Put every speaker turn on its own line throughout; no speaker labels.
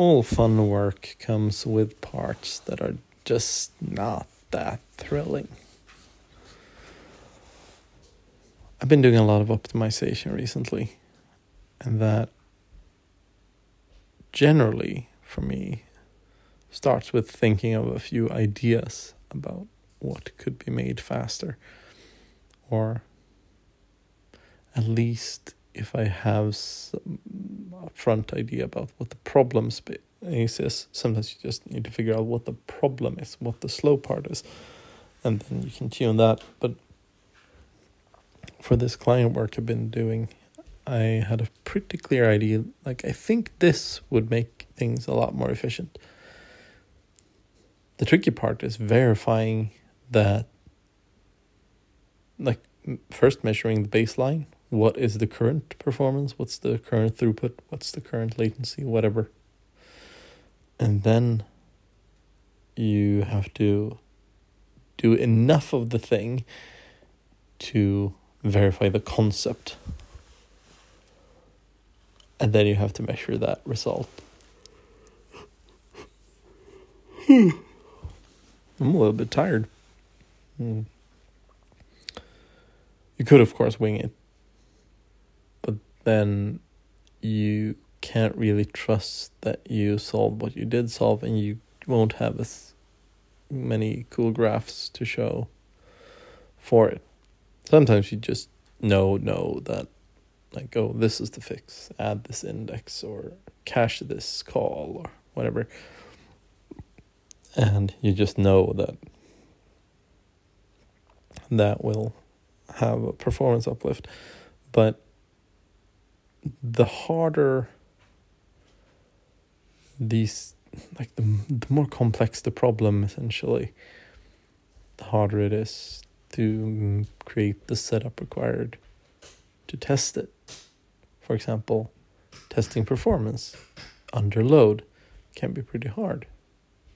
all fun work comes with parts that are just not that thrilling. I've been doing a lot of optimization recently, and that generally for me starts with thinking of a few ideas about what could be made faster or at least if I have some front idea about what the problem space is, sometimes you just need to figure out what the problem is, what the slow part is, and then you can tune that. But for this client work I've been doing, I had a pretty clear idea. Like, I think this would make things a lot more efficient. The tricky part is verifying that, like, first measuring the baseline what is the current performance, what's the current throughput, what's the current latency, whatever. And then you have to do enough of the thing to verify the concept. And then you have to measure that result. I'm a little bit tired. Hmm. You could, of course, wing it then you can't really trust that you solved what you did solve and you won't have as many cool graphs to show for it. Sometimes you just know know that like oh this is the fix, add this index or cache this call or whatever. And you just know that that will have a performance uplift. But the harder these like the, the more complex the problem essentially the harder it is to create the setup required to test it. For example testing performance under load can be pretty hard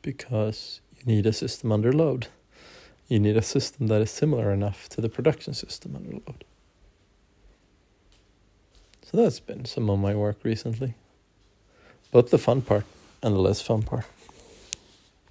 because you need a system under load. You need a system that is similar enough to the production system under load so that's been some of my work recently. Both the fun part and the less fun part.